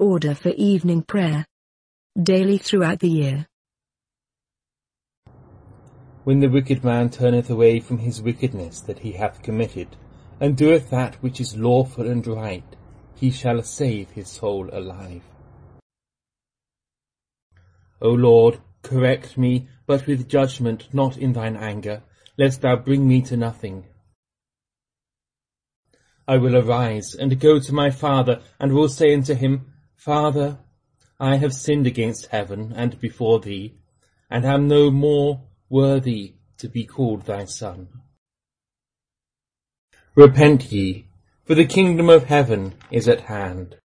order for evening prayer. Daily throughout the year. When the wicked man turneth away from his wickedness that he hath committed, and doeth that which is lawful and right, he shall save his soul alive. O Lord, correct me, but with judgment, not in thine anger, lest thou bring me to nothing. I will arise and go to my father, and will say unto him, Father, I have sinned against heaven and before thee, and am no more worthy to be called thy son. Repent ye, for the kingdom of heaven is at hand.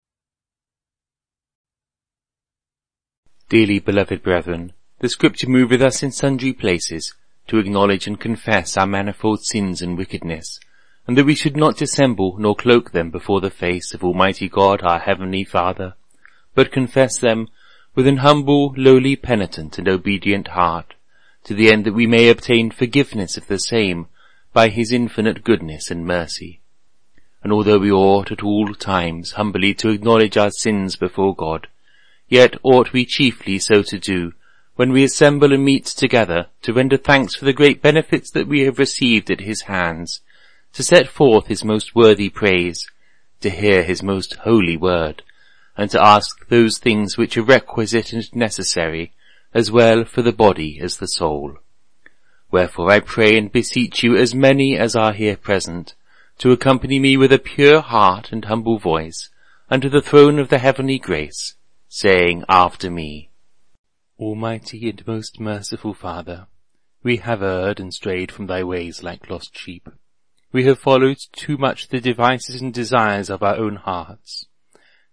Dearly beloved brethren, the Scripture moveth us in sundry places to acknowledge and confess our manifold sins and wickedness, and that we should not dissemble nor cloak them before the face of Almighty God our Heavenly Father, but confess them with an humble, lowly, penitent, and obedient heart, to the end that we may obtain forgiveness of the same by His infinite goodness and mercy. And although we ought at all times humbly to acknowledge our sins before God, yet ought we chiefly so to do when we assemble and meet together to render thanks for the great benefits that we have received at his hands, to set forth his most worthy praise, to hear his most holy word, and to ask those things which are requisite and necessary, as well for the body as the soul. Wherefore I pray and beseech you as many as are here present, to accompany me with a pure heart and humble voice, unto the throne of the heavenly grace, saying after me, Almighty and most merciful Father, we have erred and strayed from thy ways like lost sheep. We have followed too much the devices and desires of our own hearts.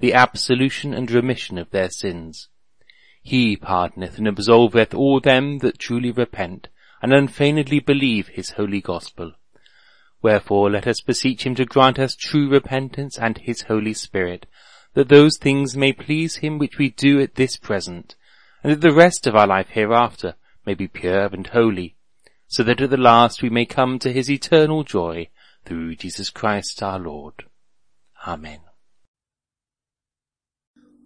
the absolution and remission of their sins. He pardoneth and absolveth all them that truly repent, and unfeignedly believe his holy gospel. Wherefore let us beseech him to grant us true repentance and his Holy Spirit, that those things may please him which we do at this present, and that the rest of our life hereafter may be pure and holy, so that at the last we may come to his eternal joy through Jesus Christ our Lord. Amen.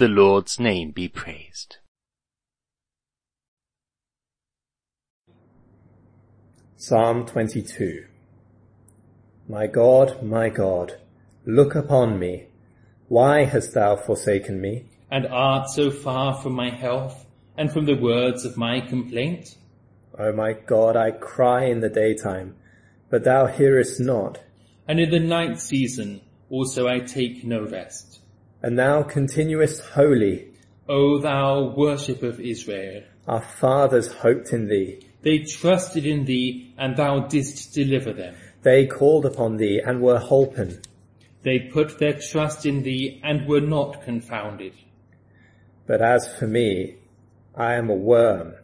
The Lord's name be praised. Psalm 22 My God, my God, look upon me. Why hast thou forsaken me? and art so far from my health and from the words of my complaint? O my God, I cry in the daytime, but thou hearest not. And in the night season also I take no rest. And thou continuest holy. O thou worship of Israel. Our fathers hoped in thee. They trusted in thee, and thou didst deliver them. They called upon thee and were holpen. They put their trust in thee, and were not confounded. But as for me, I am a worm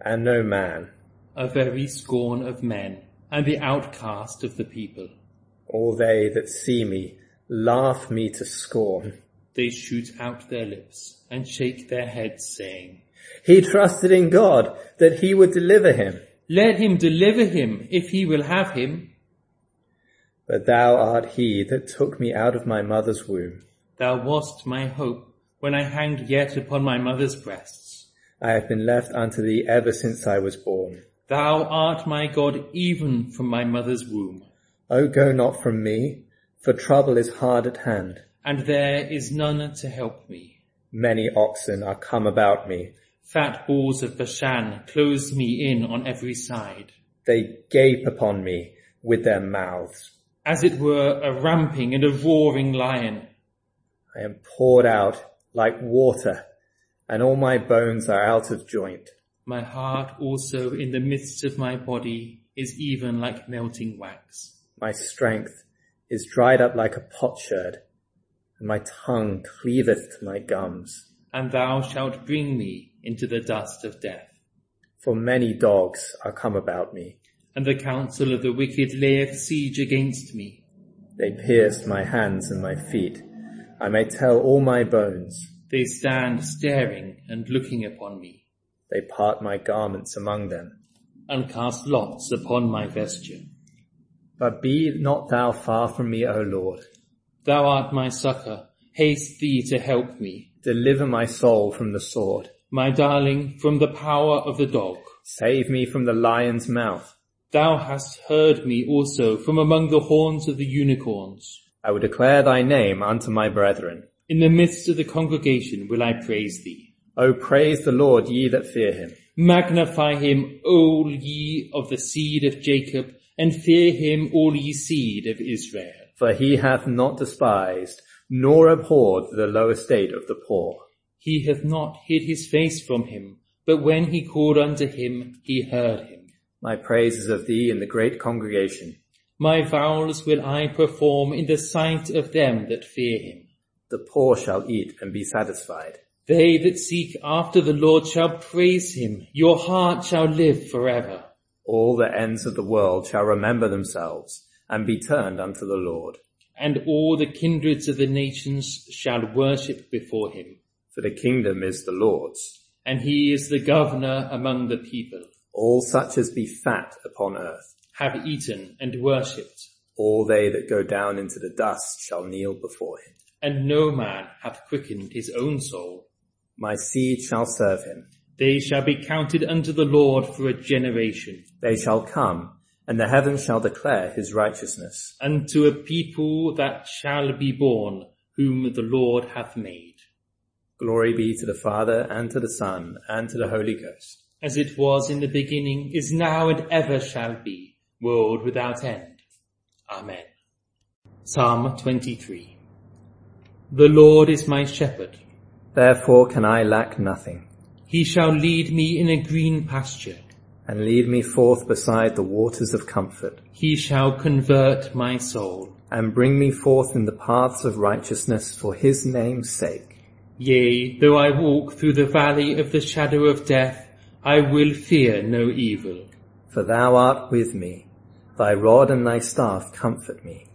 and no man. A very scorn of men, and the outcast of the people. All they that see me laugh me to scorn. They shoot out their lips, and shake their heads, saying, He trusted in God that he would deliver him. Let him deliver him, if he will have him. But thou art he that took me out of my mother's womb. Thou wast my hope, when I hanged yet upon my mother's breasts. I have been left unto thee ever since I was born. Thou art my God even from my mother's womb. O go not from me, for trouble is hard at hand. And there is none to help me. Many oxen are come about me. Fat bulls of Bashan close me in on every side. They gape upon me with their mouths. As it were a ramping and a roaring lion. I am poured out like water, and all my bones are out of joint. My heart also in the midst of my body is even like melting wax. My strength is dried up like a potsherd, and my tongue cleaveth to my gums. And thou shalt bring me into the dust of death. For many dogs are come about me. And the counsel of the wicked layeth siege against me. They pierced my hands and my feet. I may tell all my bones. They stand staring and looking upon me. They part my garments among them. And cast lots upon my vesture. But be not thou far from me, O Lord. Thou art my succor. Haste thee to help me. Deliver my soul from the sword. My darling, from the power of the dog. Save me from the lion's mouth. Thou hast heard me also from among the horns of the unicorns. I will declare thy name unto my brethren. In the midst of the congregation will I praise thee. O praise the Lord, ye that fear him. Magnify him, all ye of the seed of Jacob, and fear him, all ye seed of Israel. For he hath not despised, nor abhorred the low estate of the poor. He hath not hid his face from him, but when he called unto him, he heard him. My praise is of thee in the great congregation. My vows will I perform in the sight of them that fear him. The poor shall eat and be satisfied. They that seek after the Lord shall praise him. Your heart shall live forever. All the ends of the world shall remember themselves and be turned unto the Lord. And all the kindreds of the nations shall worship before him. For the kingdom is the Lord's. And he is the governor among the people. All such as be fat upon earth have eaten and worshipped. All they that go down into the dust shall kneel before him. And no man hath quickened his own soul. My seed shall serve him. They shall be counted unto the Lord for a generation. They shall come, and the heavens shall declare his righteousness. Unto a people that shall be born, whom the Lord hath made. Glory be to the Father, and to the Son, and to the Holy Ghost. As it was in the beginning, is now, and ever shall be, world without end. Amen. Psalm 23 The Lord is my shepherd. Therefore can I lack nothing. He shall lead me in a green pasture. And lead me forth beside the waters of comfort. He shall convert my soul. And bring me forth in the paths of righteousness for his name's sake. Yea, though I walk through the valley of the shadow of death, I will fear no evil. For thou art with me. Thy rod and thy staff comfort me.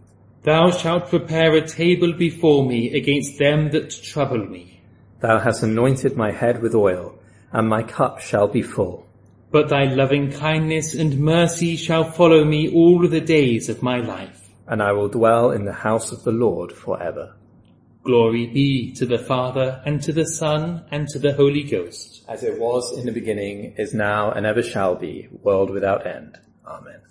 Thou shalt prepare a table before me against them that trouble me. Thou hast anointed my head with oil, and my cup shall be full. But thy loving kindness and mercy shall follow me all the days of my life. And I will dwell in the house of the Lord forever. Glory be to the Father, and to the Son, and to the Holy Ghost. As it was in the beginning, is now, and ever shall be, world without end. Amen.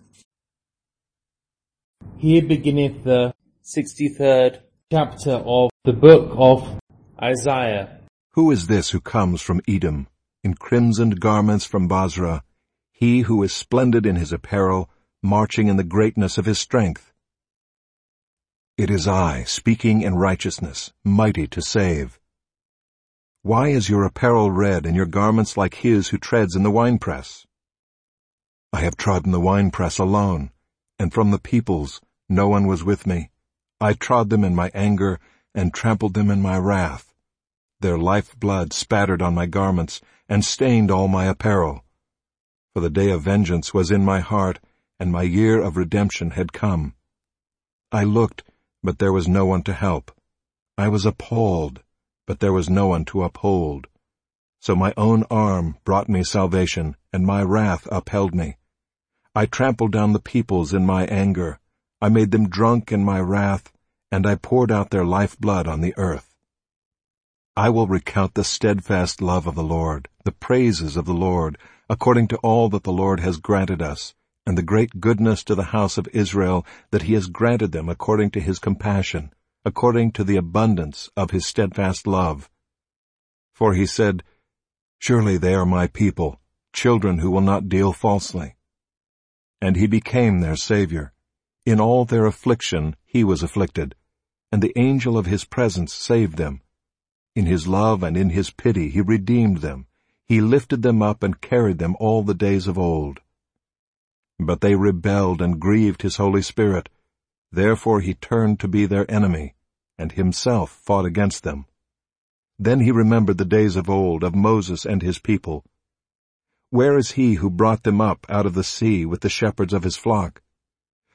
Here beginneth the 63rd chapter of the book of Isaiah. Who is this who comes from Edom, in crimsoned garments from Bozrah, he who is splendid in his apparel, marching in the greatness of his strength? It is I, speaking in righteousness, mighty to save. Why is your apparel red and your garments like his who treads in the winepress? I have trodden the winepress alone, and from the peoples no one was with me. I trod them in my anger and trampled them in my wrath. Their life blood spattered on my garments and stained all my apparel. For the day of vengeance was in my heart, and my year of redemption had come. I looked, but there was no one to help. I was appalled, but there was no one to uphold. So my own arm brought me salvation, and my wrath upheld me. I trampled down the peoples in my anger. I made them drunk in my wrath, and I poured out their lifeblood on the earth. I will recount the steadfast love of the Lord, the praises of the Lord, according to all that the Lord has granted us, and the great goodness to the house of Israel that he has granted them according to his compassion, according to the abundance of his steadfast love. For he said, Surely they are my people, children who will not deal falsely. And he became their Savior. In all their affliction he was afflicted, and the angel of his presence saved them. In his love and in his pity he redeemed them. He lifted them up and carried them all the days of old. But they rebelled and grieved his Holy Spirit. Therefore he turned to be their enemy, and himself fought against them. Then he remembered the days of old of Moses and his people. Where is he who brought them up out of the sea with the shepherds of his flock?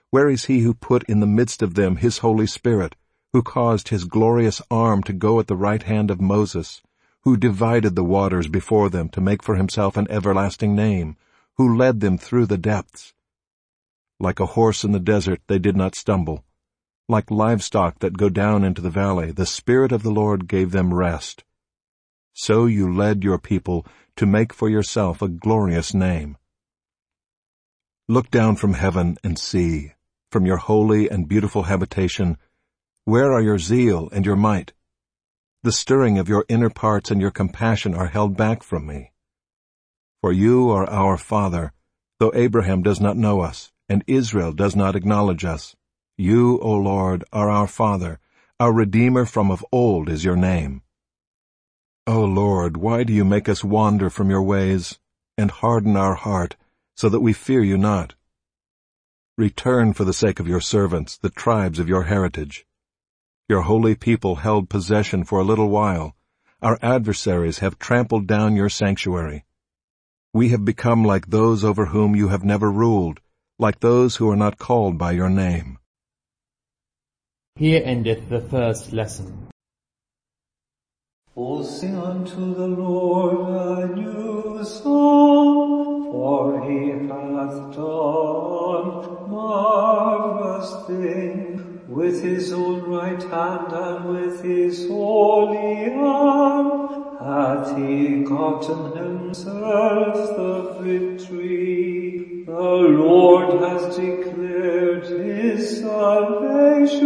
Where is he who put in the midst of them his Holy Spirit, who caused his glorious arm to go at the right hand of Moses, who divided the waters before them to make for himself an everlasting name, who led them through the depths? Like a horse in the desert they did not stumble. Like livestock that go down into the valley, the Spirit of the Lord gave them rest. So you led your people to make for yourself a glorious name. Look down from heaven and see, from your holy and beautiful habitation, where are your zeal and your might? The stirring of your inner parts and your compassion are held back from me. For you are our Father, though Abraham does not know us, and Israel does not acknowledge us. You, O Lord, are our Father, our Redeemer from of old is your name. O Lord, why do you make us wander from your ways, and harden our heart, so that we fear you not? Return for the sake of your servants, the tribes of your heritage. Your holy people held possession for a little while. Our adversaries have trampled down your sanctuary. We have become like those over whom you have never ruled, like those who are not called by your name. Here endeth the first lesson. O sing unto the Lord a new song, for he hath done marvelous things. With his own right hand and with his holy arm hath he gotten himself the victory. The Lord has declared his salvation.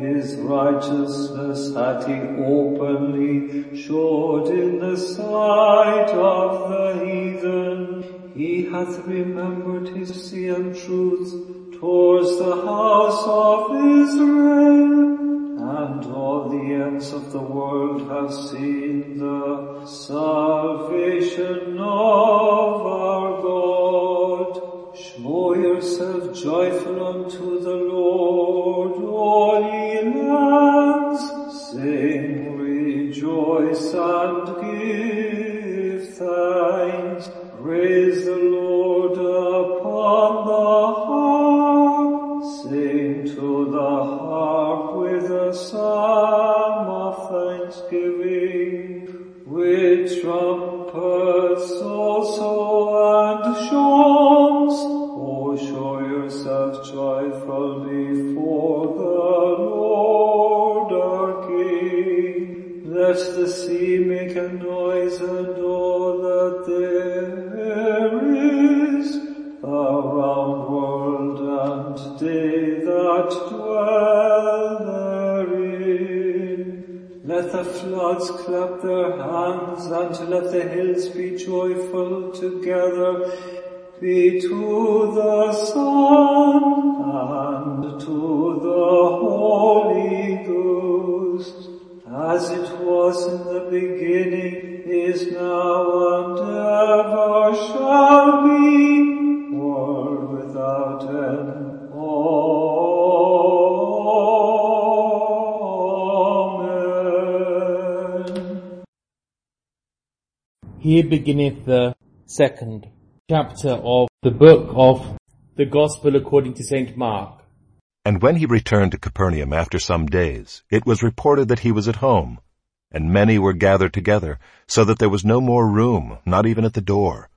His righteousness hath he openly showed in the sight of the heathen. He hath remembered his mercy and truth towards the house of songs. Oh, show yourself joyful before the Lord our King. Let the sea make a noise and all that there is around world and they that dwell therein. Let the floods clap their hands and let the hills be joyful together be to the Son and to the Holy Ghost, as it was in the beginning, is now and ever shall be, world without end. Amen. Here beginneth the second chapter of the book of the Gospel according to St. Mark. And when he returned to Capernaum after some days, it was reported that he was at home, and many were gathered together, so that there was no more room, not even at the door.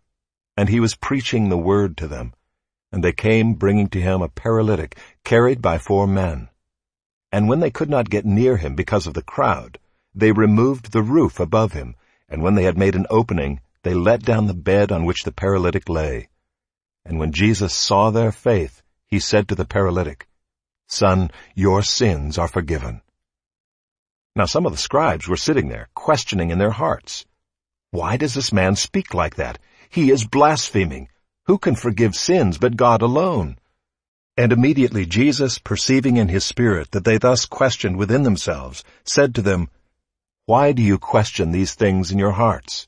And he was preaching the word to them. And they came bringing to him a paralytic, carried by four men. And when they could not get near him because of the crowd, they removed the roof above him, and when they had made an opening, they let down the bed on which the paralytic lay. And when Jesus saw their faith, he said to the paralytic, Son, your sins are forgiven. Now some of the scribes were sitting there, questioning in their hearts, Why does this man speak like that? He is blaspheming. Who can forgive sins but God alone? And immediately Jesus, perceiving in his spirit that they thus questioned within themselves, said to them, Why do you question these things in your hearts?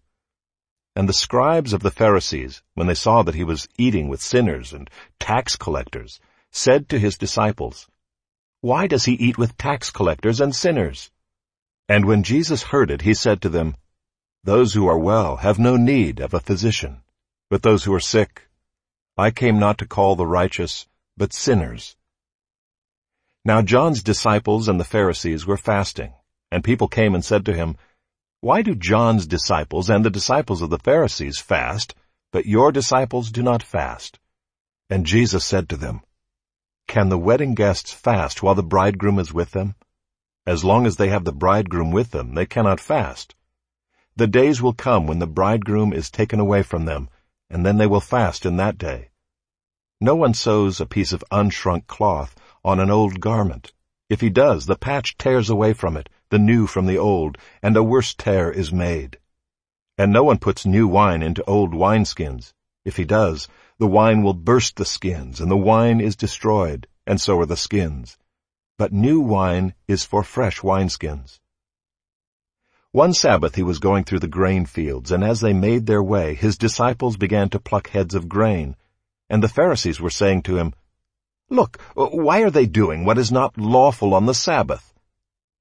And the scribes of the Pharisees, when they saw that he was eating with sinners and tax collectors, said to his disciples, Why does he eat with tax collectors and sinners? And when Jesus heard it, he said to them, Those who are well have no need of a physician, but those who are sick. I came not to call the righteous, but sinners. Now John's disciples and the Pharisees were fasting, and people came and said to him, why do John's disciples and the disciples of the Pharisees fast, but your disciples do not fast? And Jesus said to them, Can the wedding guests fast while the bridegroom is with them? As long as they have the bridegroom with them, they cannot fast. The days will come when the bridegroom is taken away from them, and then they will fast in that day. No one sews a piece of unshrunk cloth on an old garment. If he does, the patch tears away from it, the new from the old, and a worse tear is made. And no one puts new wine into old wineskins. If he does, the wine will burst the skins, and the wine is destroyed, and so are the skins. But new wine is for fresh wineskins. One Sabbath he was going through the grain fields, and as they made their way, his disciples began to pluck heads of grain. And the Pharisees were saying to him, Look, why are they doing what is not lawful on the Sabbath?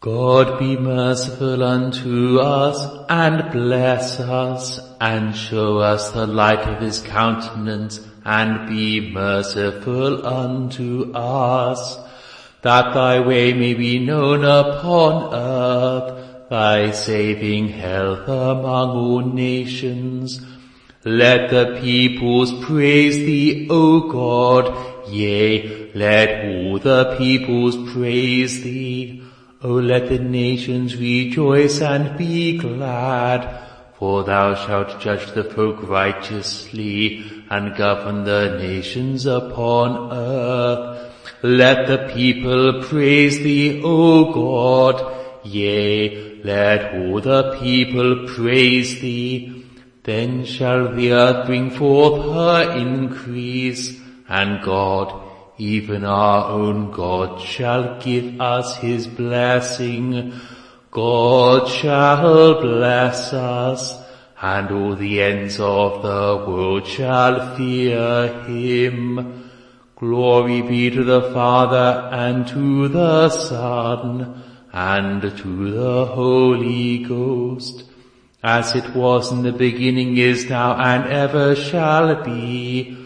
God be merciful unto us, and bless us, and show us the light of his countenance, and be merciful unto us, that thy way may be known upon earth, thy saving health among all nations. Let the peoples praise thee, O God, yea, let all the peoples praise thee. O let the nations rejoice and be glad, for thou shalt judge the folk righteously and govern the nations upon earth. Let the people praise thee, O God, yea, let all the people praise thee. Then shall the earth bring forth her increase, and God, even our own God shall give us his blessing. God shall bless us, and all the ends of the world shall fear him. Glory be to the Father, and to the Son, and to the Holy Ghost, as it was in the beginning, is now, and ever shall be,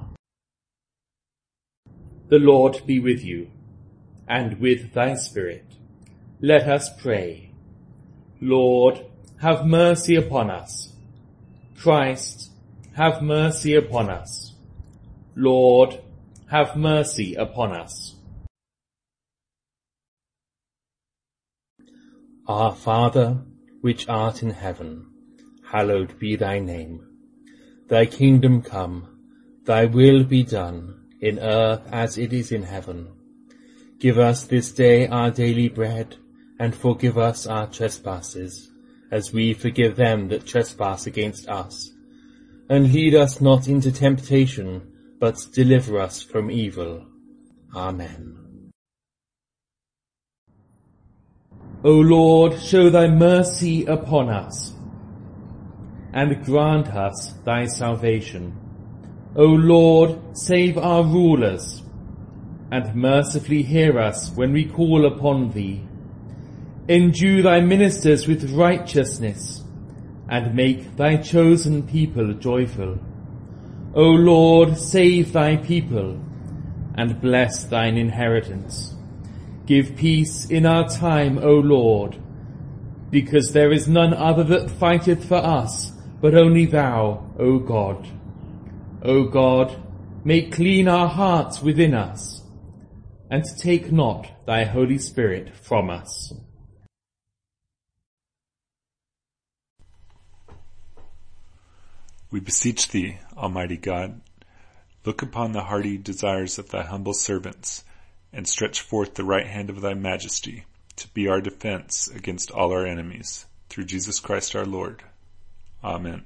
The Lord be with you, and with thy spirit. Let us pray. Lord, have mercy upon us. Christ, have mercy upon us. Lord, have mercy upon us. Our Father, which art in heaven, hallowed be thy name. Thy kingdom come, thy will be done in earth as it is in heaven. Give us this day our daily bread, and forgive us our trespasses, as we forgive them that trespass against us. And lead us not into temptation, but deliver us from evil. Amen. O Lord, show thy mercy upon us, and grant us thy salvation. O Lord, save our rulers, and mercifully hear us when we call upon thee. Endue thy ministers with righteousness, and make thy chosen people joyful. O Lord, save thy people, and bless thine inheritance. Give peace in our time, O Lord, because there is none other that fighteth for us, but only thou, O God. O God, make clean our hearts within us, and take not thy Holy Spirit from us. We beseech thee, Almighty God, look upon the hearty desires of thy humble servants, and stretch forth the right hand of thy majesty to be our defense against all our enemies, through Jesus Christ our Lord. Amen.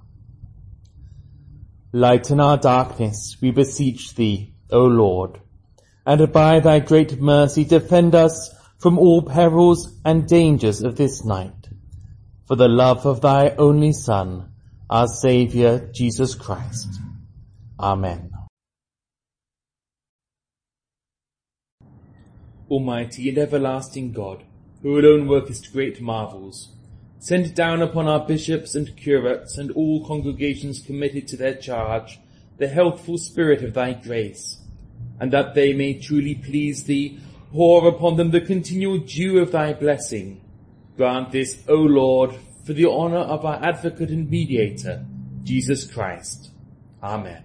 Lighten our darkness, we beseech thee, O Lord, and by thy great mercy defend us from all perils and dangers of this night, for the love of thy only Son, our Saviour, Jesus Christ. Amen. Almighty and everlasting God, who alone workest great marvels, Send down upon our bishops and curates and all congregations committed to their charge the healthful spirit of thy grace, and that they may truly please thee, pour upon them the continual dew of thy blessing. Grant this, O Lord, for the honor of our advocate and mediator, Jesus Christ. Amen.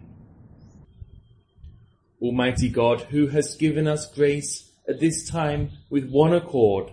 Almighty God, who has given us grace at this time with one accord